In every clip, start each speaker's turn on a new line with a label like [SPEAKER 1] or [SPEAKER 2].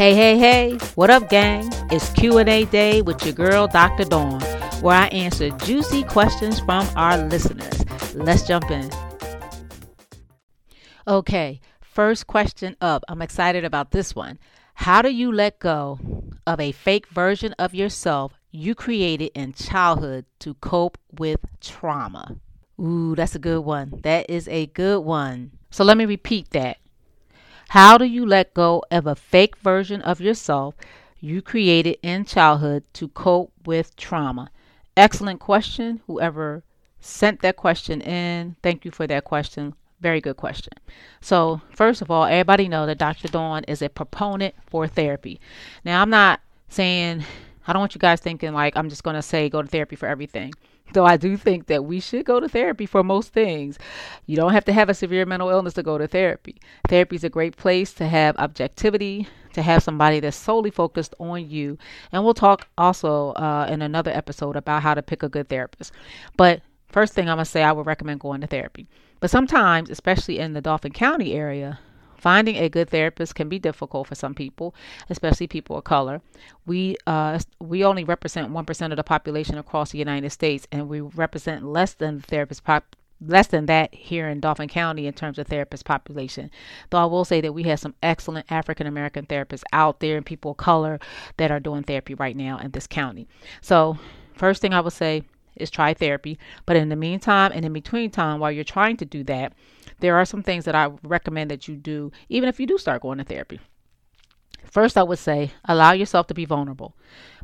[SPEAKER 1] Hey, hey, hey, what up, gang? It's Q&A day with your girl, Dr. Dawn, where I answer juicy questions from our listeners. Let's jump in. Okay, first question up. I'm excited about this one. How do you let go of a fake version of yourself you created in childhood to cope with trauma? Ooh, that's a good one. That is a good one. So let me repeat that. How do you let go of a fake version of yourself you created in childhood to cope with trauma? Excellent question. Whoever sent that question in, thank you for that question. Very good question. So, first of all, everybody know that Dr. Dawn is a proponent for therapy. Now, I'm not saying I don't want you guys thinking like I'm just going to say go to therapy for everything. Though I do think that we should go to therapy for most things. You don't have to have a severe mental illness to go to therapy. Therapy is a great place to have objectivity, to have somebody that's solely focused on you. And we'll talk also uh, in another episode about how to pick a good therapist. But first thing I'm going to say, I would recommend going to therapy. But sometimes, especially in the Dauphin County area, Finding a good therapist can be difficult for some people, especially people of color. We uh, we only represent one percent of the population across the United States, and we represent less than the therapist pop less than that here in Dauphin County in terms of therapist population. Though I will say that we have some excellent African American therapists out there and people of color that are doing therapy right now in this county. So, first thing I would say is try therapy. But in the meantime and in between time, while you're trying to do that, there are some things that I recommend that you do, even if you do start going to therapy. First, I would say allow yourself to be vulnerable.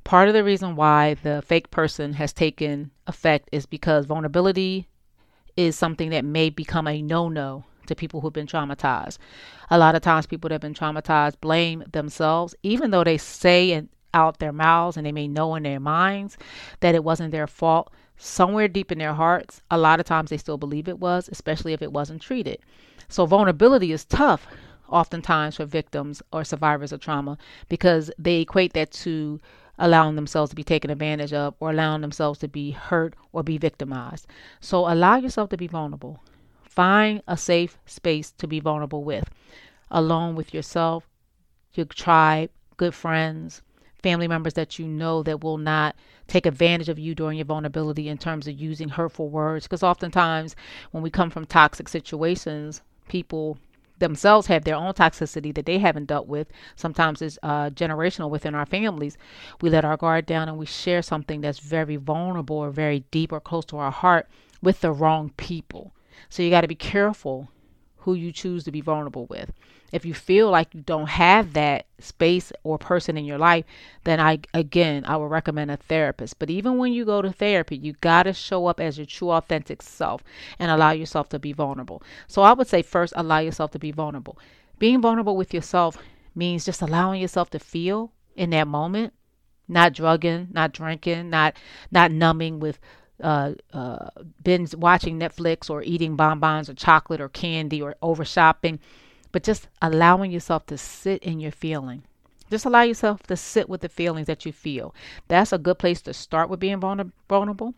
[SPEAKER 1] Part of the reason why the fake person has taken effect is because vulnerability is something that may become a no no to people who've been traumatized. A lot of times, people that have been traumatized blame themselves, even though they say and out their mouths and they may know in their minds that it wasn't their fault somewhere deep in their hearts, a lot of times they still believe it was, especially if it wasn't treated. So vulnerability is tough oftentimes for victims or survivors of trauma because they equate that to allowing themselves to be taken advantage of or allowing themselves to be hurt or be victimized. So allow yourself to be vulnerable. Find a safe space to be vulnerable with, alone with yourself, your tribe, good friends, family members that you know that will not take advantage of you during your vulnerability in terms of using hurtful words. Because oftentimes, when we come from toxic situations, people themselves have their own toxicity that they haven't dealt with. Sometimes it's uh, generational within our families. We let our guard down and we share something that's very vulnerable or very deep or close to our heart with the wrong people. So you got to be careful who you choose to be vulnerable with. If you feel like you don't have that space or person in your life, then I again I would recommend a therapist. But even when you go to therapy, you got to show up as your true authentic self and allow yourself to be vulnerable. So I would say first allow yourself to be vulnerable. Being vulnerable with yourself means just allowing yourself to feel in that moment, not drugging, not drinking, not not numbing with uh, uh, binge watching Netflix or eating bonbons or chocolate or candy or over shopping, but just allowing yourself to sit in your feeling. Just allow yourself to sit with the feelings that you feel. That's a good place to start with being vulnerable.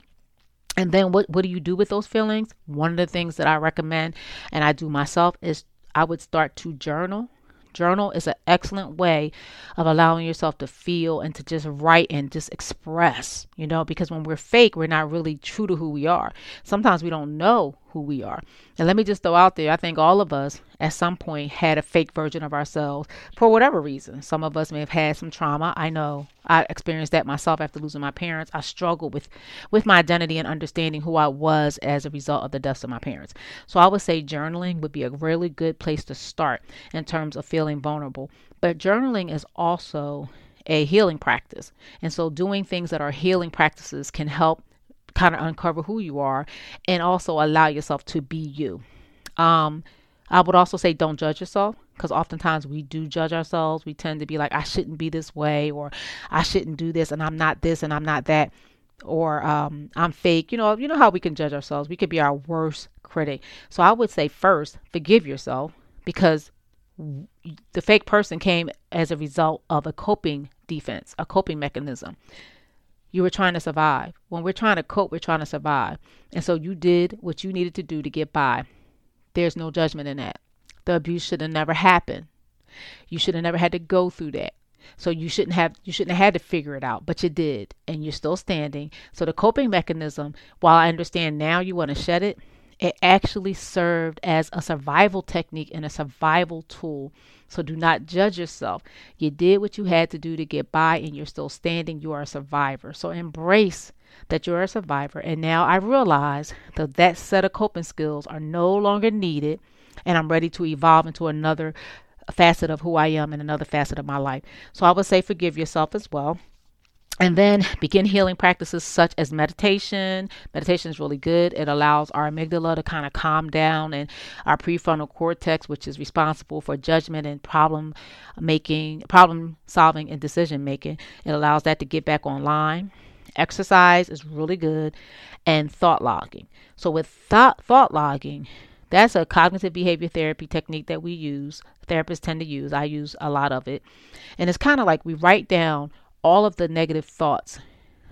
[SPEAKER 1] And then what, what do you do with those feelings? One of the things that I recommend and I do myself is I would start to journal Journal is an excellent way of allowing yourself to feel and to just write and just express, you know, because when we're fake, we're not really true to who we are. Sometimes we don't know who we are. And let me just throw out there I think all of us at some point had a fake version of ourselves for whatever reason. Some of us may have had some trauma. I know I experienced that myself after losing my parents. I struggled with with my identity and understanding who I was as a result of the deaths of my parents. So I would say journaling would be a really good place to start in terms of feeling vulnerable. But journaling is also a healing practice. And so doing things that are healing practices can help kind of uncover who you are and also allow yourself to be you. Um, I would also say don't judge yourself because oftentimes we do judge ourselves. We tend to be like, I shouldn't be this way, or I shouldn't do this, and I'm not this, and I'm not that, or um, I'm fake. You know, you know how we can judge ourselves. We could be our worst critic. So I would say first, forgive yourself because the fake person came as a result of a coping defense, a coping mechanism. You were trying to survive. When we're trying to cope, we're trying to survive. And so you did what you needed to do to get by. There's no judgment in that. The abuse should have never happened. You should have never had to go through that. So you shouldn't have you shouldn't have had to figure it out, but you did, and you're still standing. So the coping mechanism, while I understand now you want to shed it, it actually served as a survival technique and a survival tool. So do not judge yourself. You did what you had to do to get by, and you're still standing. You are a survivor. So embrace that you're a survivor. And now I realize that that set of coping skills are no longer needed, and I'm ready to evolve into another facet of who I am and another facet of my life. So I would say forgive yourself as well. And then begin healing practices such as meditation. Meditation is really good. It allows our amygdala to kind of calm down and our prefrontal cortex, which is responsible for judgment and problem making, problem solving, and decision making. It allows that to get back online. Exercise is really good. And thought logging. So, with thought, thought logging, that's a cognitive behavior therapy technique that we use. Therapists tend to use. I use a lot of it. And it's kind of like we write down all of the negative thoughts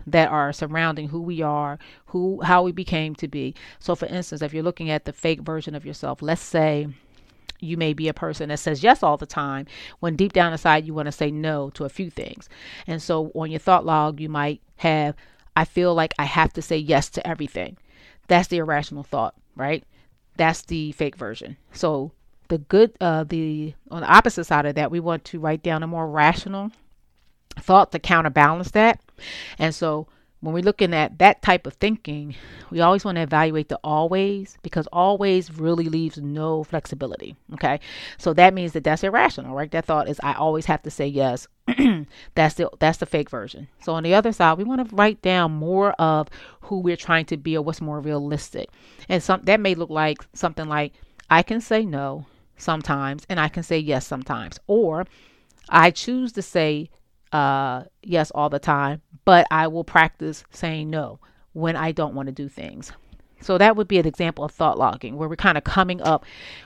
[SPEAKER 1] that are surrounding who we are, who how we became to be. So for instance, if you're looking at the fake version of yourself, let's say you may be a person that says yes all the time when deep down inside you want to say no to a few things. And so on your thought log, you might have I feel like I have to say yes to everything. That's the irrational thought, right? That's the fake version. So the good uh the on the opposite side of that, we want to write down a more rational thought to counterbalance that. And so when we're looking at that type of thinking, we always want to evaluate the always because always really leaves no flexibility. Okay. So that means that that's irrational, right? That thought is I always have to say yes. that's the that's the fake version. So on the other side, we want to write down more of who we're trying to be or what's more realistic. And some that may look like something like I can say no sometimes and I can say yes sometimes. Or I choose to say uh, yes all the time, but I will practice saying no when I don't want to do things. So that would be an example of thought logging, where we're kind of coming up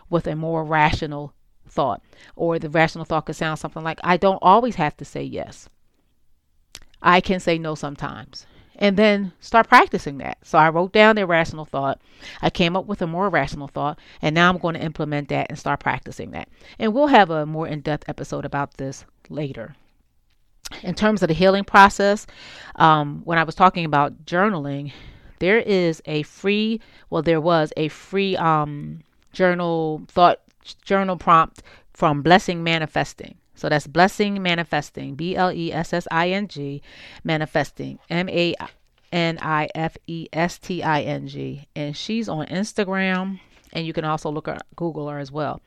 [SPEAKER 1] with a more rational thought. Or the rational thought could sound something like, I don't always have to say yes. I can say no sometimes. And then start practicing that. So I wrote down the rational thought. I came up with a more rational thought. And now I'm going to implement that and start practicing that. And we'll have a more in depth episode about this later in terms of the healing process, um, when I was talking about journaling, there is a free, well, there was a free um, journal thought journal prompt from Blessing Manifesting. So that's Blessing Manifesting, B L E S S I N G, Manifesting, M A N I F E S T I N G. And she's on Instagram and you can also look at Google her as well.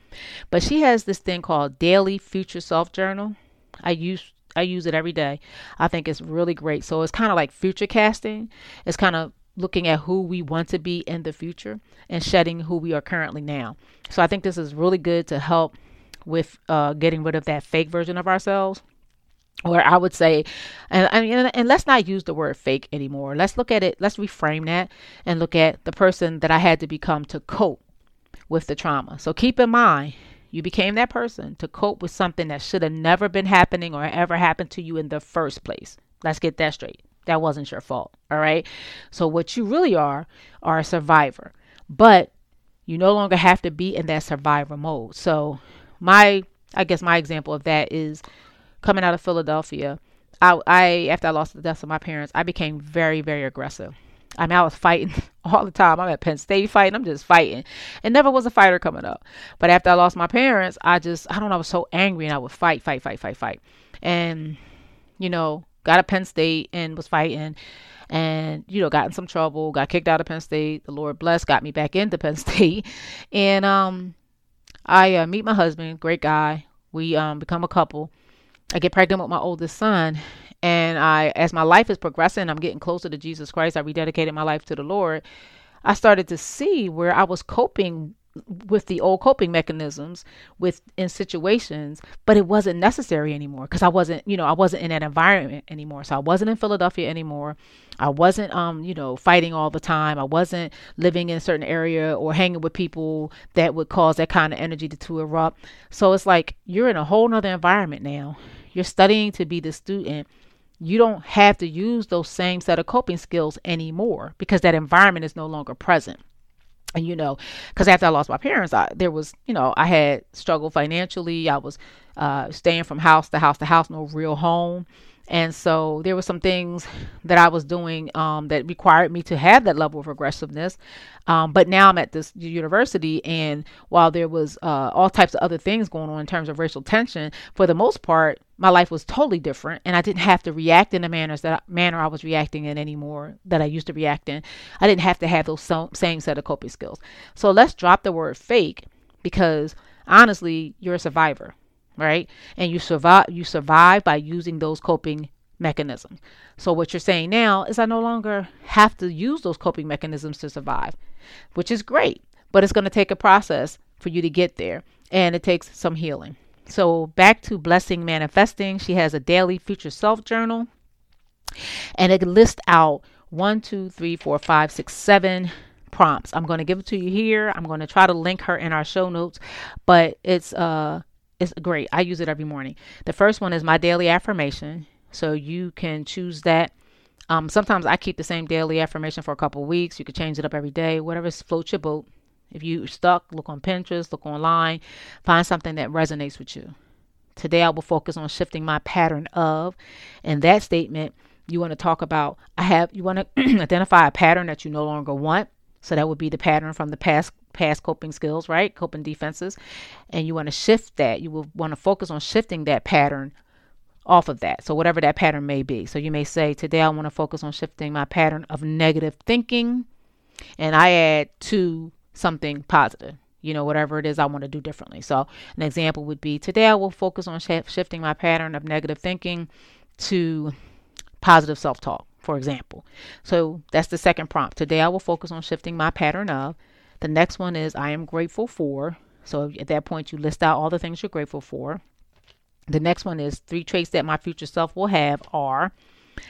[SPEAKER 1] But she has this thing called Daily Future Self Journal. I use I use it every day. I think it's really great. So it's kind of like future casting. It's kind of looking at who we want to be in the future and shedding who we are currently now. So I think this is really good to help with uh, getting rid of that fake version of ourselves. Or I would say, and, and and let's not use the word fake anymore. Let's look at it. Let's reframe that and look at the person that I had to become to cope with the trauma. So keep in mind, you became that person to cope with something that should have never been happening or ever happened to you in the first place. Let's get that straight. That wasn't your fault. All right. So, what you really are, are a survivor. But you no longer have to be in that survivor mode. So, my, I guess, my example of that is coming out of Philadelphia. I, I after I lost the deaths of my parents, I became very, very aggressive. I mean, I was fighting all the time. I'm at Penn State fighting. I'm just fighting. And never was a fighter coming up. But after I lost my parents, I just, I don't know, I was so angry and I would fight, fight, fight, fight, fight. And, you know, got to Penn State and was fighting and, you know, got in some trouble, got kicked out of Penn State. The Lord bless, got me back into Penn State. And um, I uh, meet my husband, great guy. We um, become a couple. I get pregnant with my oldest son and I, as my life is progressing, I'm getting closer to Jesus Christ. I rededicated my life to the Lord. I started to see where I was coping with the old coping mechanisms with in situations but it wasn't necessary anymore because i wasn't you know i wasn't in that environment anymore. So i wasn't in philadelphia anymore. I wasn't um you know fighting all the time. I wasn't living in a certain area or hanging with people that would cause that kind of energy to, to erupt. So it's like you're in a whole nother environment now. You're studying to be the student you don't have to use those same set of coping skills anymore because that environment is no longer present. and you know because after i lost my parents I, there was you know i had struggled financially i was uh, staying from house to house to house no real home and so there were some things that I was doing um, that required me to have that level of aggressiveness. Um, but now I'm at this university, and while there was uh, all types of other things going on in terms of racial tension, for the most part, my life was totally different, and I didn't have to react in the manners that manner I was reacting in anymore that I used to react in. I didn't have to have those same set of coping skills. So let's drop the word fake because honestly, you're a survivor right? And you survive you survive by using those coping mechanisms. So what you're saying now is I no longer have to use those coping mechanisms to survive, which is great, but it's going to take a process for you to get there and it takes some healing. So back to blessing manifesting, she has a daily future self journal and it lists out one, two, three, four, five, six, seven prompts. I'm going to give it to you here. I'm going to try to link her in our show notes, but it's uh it's great. I use it every morning. The first one is my daily affirmation. So you can choose that. Um, sometimes I keep the same daily affirmation for a couple weeks. You can change it up every day, whatever floats your boat. If you're stuck, look on Pinterest, look online, find something that resonates with you. Today I will focus on shifting my pattern of. And that statement, you want to talk about, I have, you want to identify a pattern that you no longer want. So that would be the pattern from the past past coping skills, right? Coping defenses. And you want to shift that. You will want to focus on shifting that pattern off of that. So, whatever that pattern may be. So, you may say, Today I want to focus on shifting my pattern of negative thinking. And I add to something positive, you know, whatever it is I want to do differently. So, an example would be Today I will focus on sh- shifting my pattern of negative thinking to positive self talk, for example. So, that's the second prompt. Today I will focus on shifting my pattern of the next one is I am grateful for. So at that point, you list out all the things you're grateful for. The next one is three traits that my future self will have are,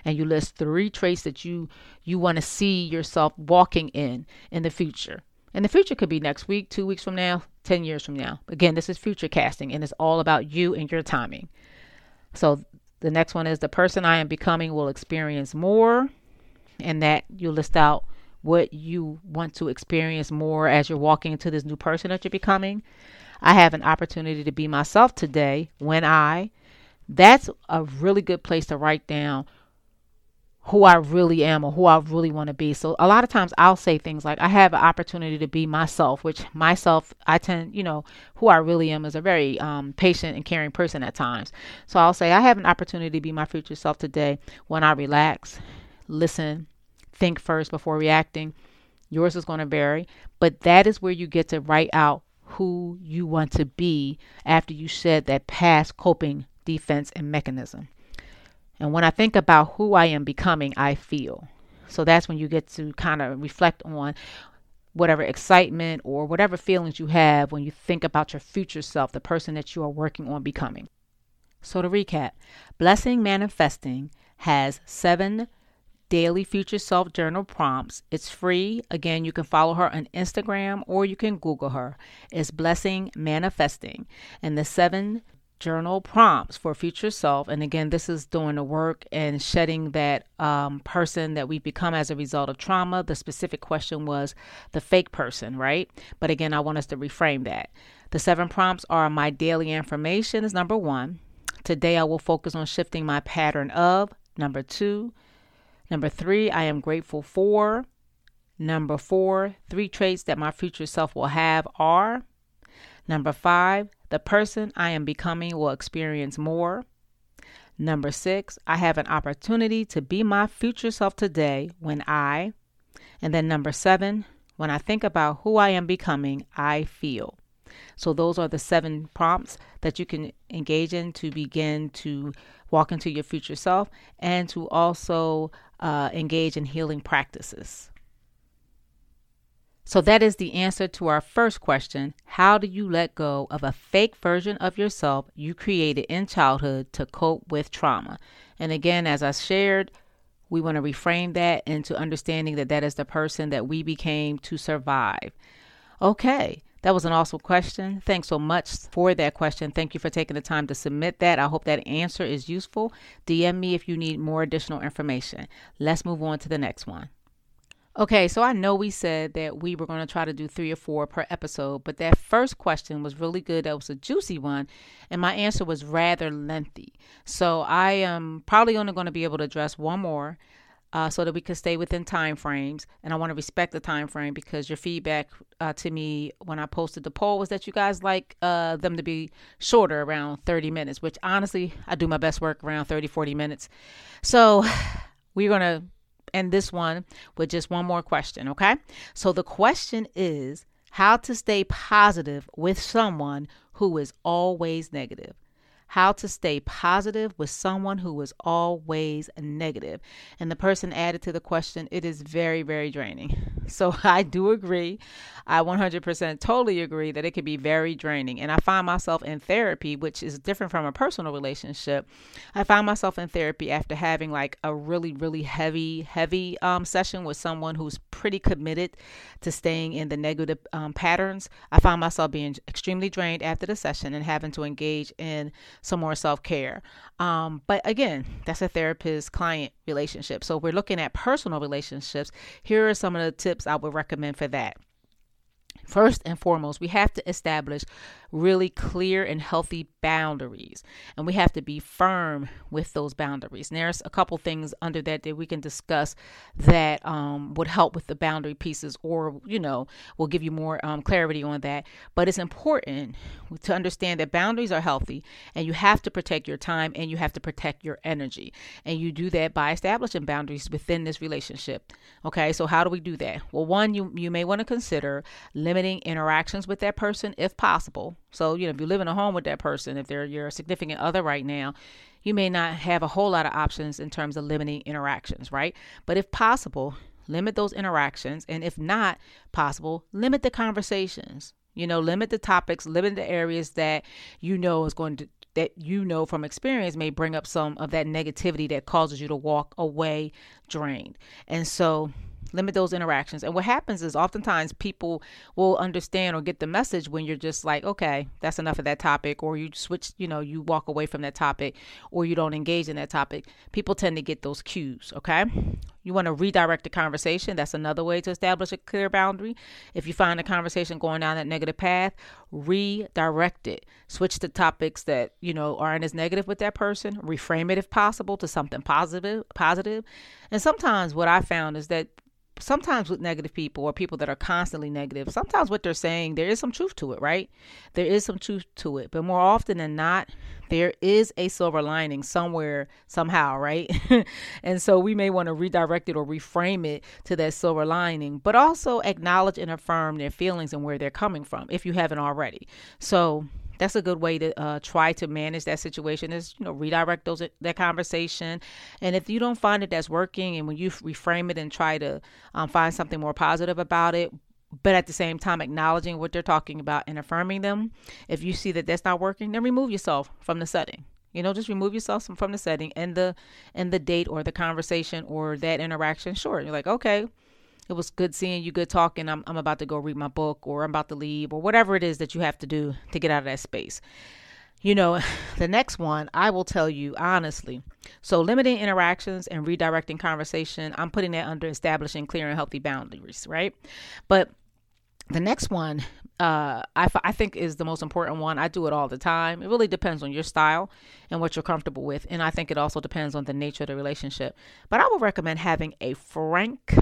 [SPEAKER 1] and you list three traits that you you want to see yourself walking in in the future. And the future could be next week, two weeks from now, ten years from now. Again, this is future casting, and it's all about you and your timing. So the next one is the person I am becoming will experience more, and that you list out what you want to experience more as you're walking into this new person that you're becoming. I have an opportunity to be myself today when I. That's a really good place to write down who I really am or who I really want to be. So a lot of times I'll say things like I have an opportunity to be myself, which myself I tend, you know, who I really am is a very um, patient and caring person at times. So I'll say I have an opportunity to be my future self today when I relax, listen, think first before reacting. Yours is going to vary, but that is where you get to write out who you want to be after you shed that past coping defense and mechanism. And when I think about who I am becoming, I feel. So that's when you get to kind of reflect on whatever excitement or whatever feelings you have when you think about your future self, the person that you are working on becoming. So to recap, Blessing Manifesting has seven daily future self journal prompts. It's free. Again, you can follow her on Instagram or you can Google her. It's Blessing Manifesting. And the seven journal prompts for future self. And again, this is doing the work and shedding that um, person that we become as a result of trauma. The specific question was the fake person, right? But again, I want us to reframe that. The seven prompts are my daily information is number one. Today, I will focus on shifting my pattern of. Number two, Number three, I am grateful for. Number four, three traits that my future self will have are. Number five, the person I am becoming will experience more. Number six, I have an opportunity to be my future self today when I. And then number seven, when I think about who I am becoming, I feel. So, those are the seven prompts that you can engage in to begin to walk into your future self and to also uh, engage in healing practices. So, that is the answer to our first question How do you let go of a fake version of yourself you created in childhood to cope with trauma? And again, as I shared, we want to reframe that into understanding that that is the person that we became to survive. Okay, that was an awesome question. Thanks so much for that question. Thank you for taking the time to submit that. I hope that answer is useful. DM me if you need more additional information. Let's move on to the next one. Okay, so I know we said that we were going to try to do three or four per episode, but that first question was really good. That was a juicy one, and my answer was rather lengthy. So I am probably only going to be able to address one more. Uh, so that we can stay within time frames. And i want to respect the time frame because your feedback uh, to me when i posted the poll was that you guys like uh, them to be shorter around 30 minutes which honestly i do my best work around 30 40 minutes. So we're going to end this one with just one more question, okay? So the question is how to stay positive with someone who is always negative how to stay positive with someone who is always negative. And the person added to the question, it is very, very draining. So I do agree. I 100% totally agree that it can be very draining. And I find myself in therapy, which is different from a personal relationship. I find myself in therapy after having like a really, really heavy, heavy um, session with someone who's pretty committed to staying in the negative um, patterns. I find myself being extremely drained after the session and having to engage in some more self care. Um, but again, that's a therapist client relationship. So we're looking at personal relationships. Here are some of the tips I would recommend for that. First and foremost, we have to establish really clear and healthy boundaries, and we have to be firm with those boundaries. And there's a couple things under that that we can discuss that um, would help with the boundary pieces, or you know, will give you more um, clarity on that. But it's important to understand that boundaries are healthy, and you have to protect your time and you have to protect your energy, and you do that by establishing boundaries within this relationship. Okay, so how do we do that? Well, one, you you may want to consider limiting interactions with that person if possible. So, you know, if you live in a home with that person, if they're your significant other right now, you may not have a whole lot of options in terms of limiting interactions, right? But if possible, limit those interactions. And if not possible, limit the conversations. You know, limit the topics, limit the areas that you know is going to that you know from experience may bring up some of that negativity that causes you to walk away drained. And so limit those interactions. And what happens is oftentimes people will understand or get the message when you're just like, okay, that's enough of that topic, or you switch, you know, you walk away from that topic, or you don't engage in that topic. People tend to get those cues, okay? You want to redirect the conversation. That's another way to establish a clear boundary. If you find a conversation going down that negative path, redirect it. Switch to topics that, you know, aren't as negative with that person. Reframe it if possible to something positive, positive. And sometimes what I found is that sometimes with negative people or people that are constantly negative, sometimes what they're saying, there is some truth to it, right? There is some truth to it. But more often than not, there is a silver lining somewhere, somehow, right? and so we may want to redirect it or reframe it to that silver lining, but also acknowledge and affirm their feelings and where they're coming from if you haven't already. So, that's a good way to uh, try to manage that situation is you know redirect those that conversation. And if you don't find it that's working and when you reframe it and try to um, find something more positive about it but at the same time acknowledging what they're talking about and affirming them if you see that that's not working then remove yourself from the setting. You know just remove yourself from, from the setting and the and the date or the conversation or that interaction. Sure you're like okay it was good seeing you, good talking. I'm, I'm about to go read my book or I'm about to leave or whatever it is that you have to do to get out of that space. You know, the next one, I will tell you honestly. So, limiting interactions and redirecting conversation, I'm putting that under establishing clear and healthy boundaries, right? But the next one uh, I, f- I think is the most important one. I do it all the time. It really depends on your style and what you're comfortable with. And I think it also depends on the nature of the relationship. But I would recommend having a frank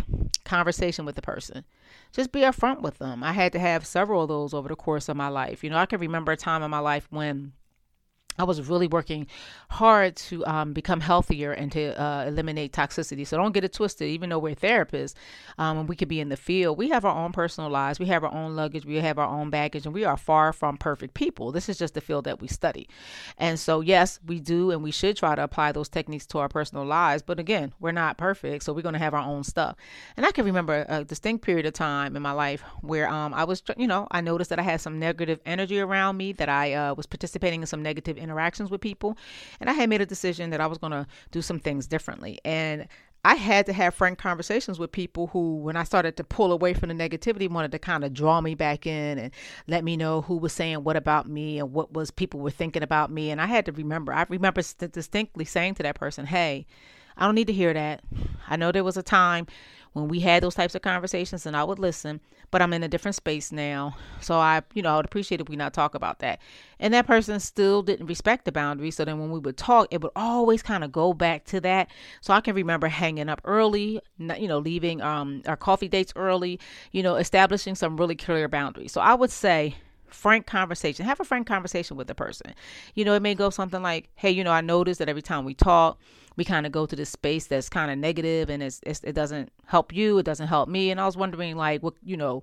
[SPEAKER 1] conversation with the person. Just be upfront with them. I had to have several of those over the course of my life. You know, I can remember a time in my life when I was really working hard to um, become healthier and to uh, eliminate toxicity. So don't get it twisted. Even though we're therapists, um, and we could be in the field, we have our own personal lives. We have our own luggage. We have our own baggage, and we are far from perfect people. This is just the field that we study. And so, yes, we do, and we should try to apply those techniques to our personal lives. But again, we're not perfect, so we're going to have our own stuff. And I can remember a distinct period of time in my life where um, I was, you know, I noticed that I had some negative energy around me, that I uh, was participating in some negative interactions with people. And I had made a decision that I was going to do some things differently. And I had to have frank conversations with people who, when I started to pull away from the negativity, wanted to kind of draw me back in and let me know who was saying what about me and what was people were thinking about me. And I had to remember, I remember st- distinctly saying to that person, hey, I don't need to hear that. I know there was a time when we had those types of conversations and I would listen, but I'm in a different space now. So I, you know, I would appreciate if we not talk about that. And that person still didn't respect the boundaries. So then when we would talk, it would always kind of go back to that. So I can remember hanging up early, you know, leaving um, our coffee dates early, you know, establishing some really clear boundaries. So I would say, frank conversation. Have a frank conversation with the person. You know, it may go something like, "Hey, you know, I noticed that every time we talk, we kind of go to this space that's kind of negative, and it's, it's, it doesn't help you, it doesn't help me." And I was wondering, like, what you know,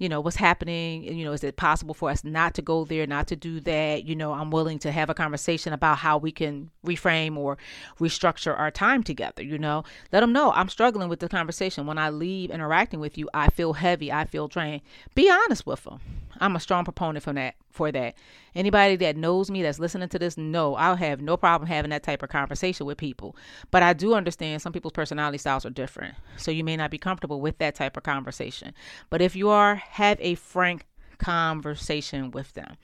[SPEAKER 1] you know what's happening you know is it possible for us not to go there not to do that? You know i'm willing to have a conversation about how we can reframe or restructure our time together you know? Let them know i'm struggling with the conversation. When i leave interacting with you i feel heavy i feel drained. Be honest with them I'm a strong proponent for that. For that, anybody that knows me that's listening to this, no, I'll have no problem having that type of conversation with people. But I do understand some people's personality styles are different, so you may not be comfortable with that type of conversation. But if you are, have a frank conversation with them.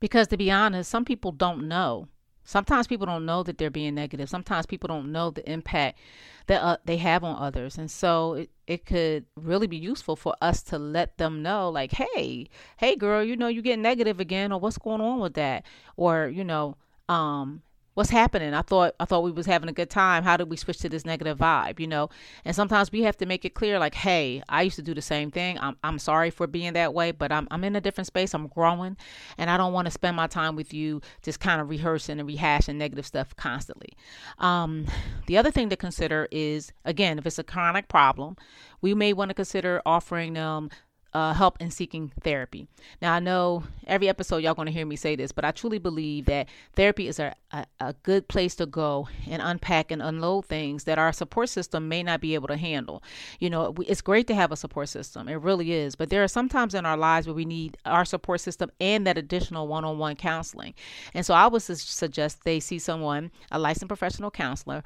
[SPEAKER 1] Because to be honest, some people don't know Sometimes people don't know that they're being negative. Sometimes people don't know the impact that uh, they have on others. And so it, it could really be useful for us to let them know, like, hey, hey, girl, you know, you get negative again, or what's going on with that? Or, you know, um, what's happening? I thought i thought we was having a good time. How did we switch to this negative vibe you know? And sometimes we have to make it clear like hey i used to do the same thing. I'm, I'm sorry for being that way but I'm, I'm in a different space. I'm growing and i don't want to spend my time with you just kind of rehearsing and rehashing negative stuff constantly. Um, the other thing to consider is again if it's a chronic problem we may want to consider offering them uh, help in seeking therapy. Now, I know every episode y'all going to hear me say this, but I truly believe that therapy is a, a, a, good place to go and unpack and unload things that our support system may not be able to handle. You know, it's great to have a support system, it really is, but there are some times in our lives where we need our support system and that additional one on one counseling. And so I would su- suggest they see someone, a licensed professional counselor,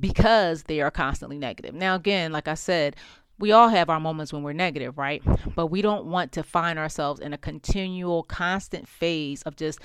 [SPEAKER 1] because they are constantly negative. Now, again, like I said, we all have our moments when we're negative, right? But we don't want to find ourselves in a continual, constant phase of just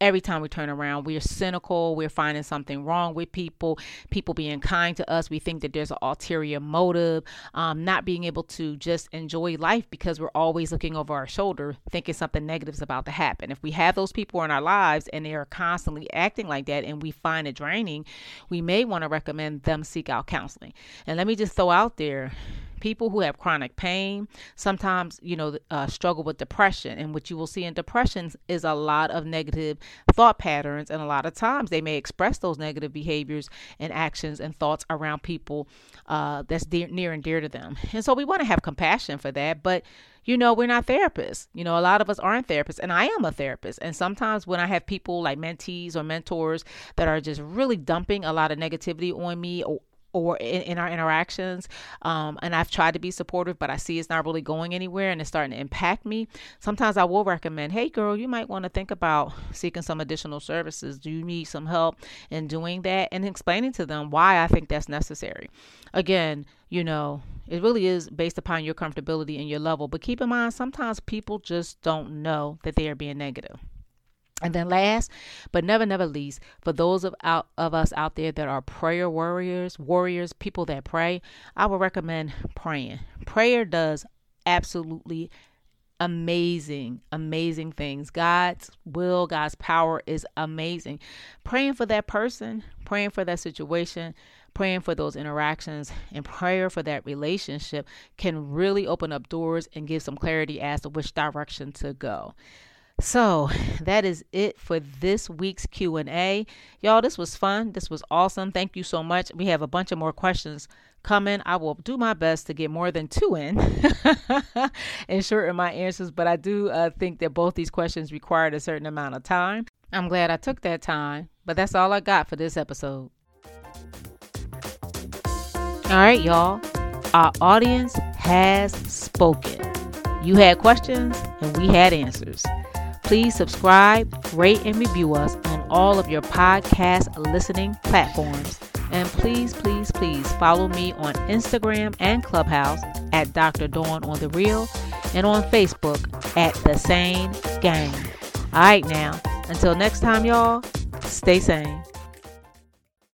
[SPEAKER 1] every time we turn around we're cynical we're finding something wrong with people people being kind to us. We think that there's an ulterior motive um, not being able to just enjoy life because we're always looking over our shoulder thinking something negative is about to happen. If we have those people in our lives and they are constantly acting like that and we find it draining we may want to recommend them seek out counseling. And let me just throw out there people who have chronic pain sometimes you know uh, struggle with depression and what you will see in depression is a lot of negative thought patterns and a lot of times they may express those negative behaviors and actions and thoughts around people uh, that's near and dear to them and so we want to have compassion for that but you know, we're not therapists. You know, a lot of us aren't therapists, and I am a therapist. And sometimes when I have people like mentees or mentors that are just really dumping a lot of negativity on me or, or in, in our interactions. Um, and I've tried to be supportive, but I see it's not really going anywhere and it's starting to impact me. Sometimes I will recommend, hey, girl, you might want to think about seeking some additional services. Do you need some help in doing that? And explaining to them why I think that's necessary. Again, you know, it really is based upon your comfortability and your level. But keep in mind, sometimes people just don't know that they are being negative. And then last, but never, never least, for those of out of us out there that are prayer warriors, warriors, people that pray, I would recommend praying. Prayer does absolutely amazing, amazing things. God's will, God's power is amazing. Praying for that person, praying for that situation, praying for those interactions, and prayer for that relationship can really open up doors and give some clarity as to which direction to go. So that is it for this week's Q&A. Y'all, this was fun. This was awesome. Thank you so much. We have a bunch of more questions coming. I will do my best to get more than two in and shorten my answers, but I do uh, think that both these questions required a certain amount of time. I'm glad I took that time, but that's all I got for this episode. All right, y'all. Our audience has spoken. You had questions and we had answers. Please subscribe, rate, and review us on all of your podcast listening platforms. And please, please, please follow me on Instagram and Clubhouse at Dr. Dawn on the Real and on Facebook at The Sane Gang. All right, now, until next time, y'all, stay sane.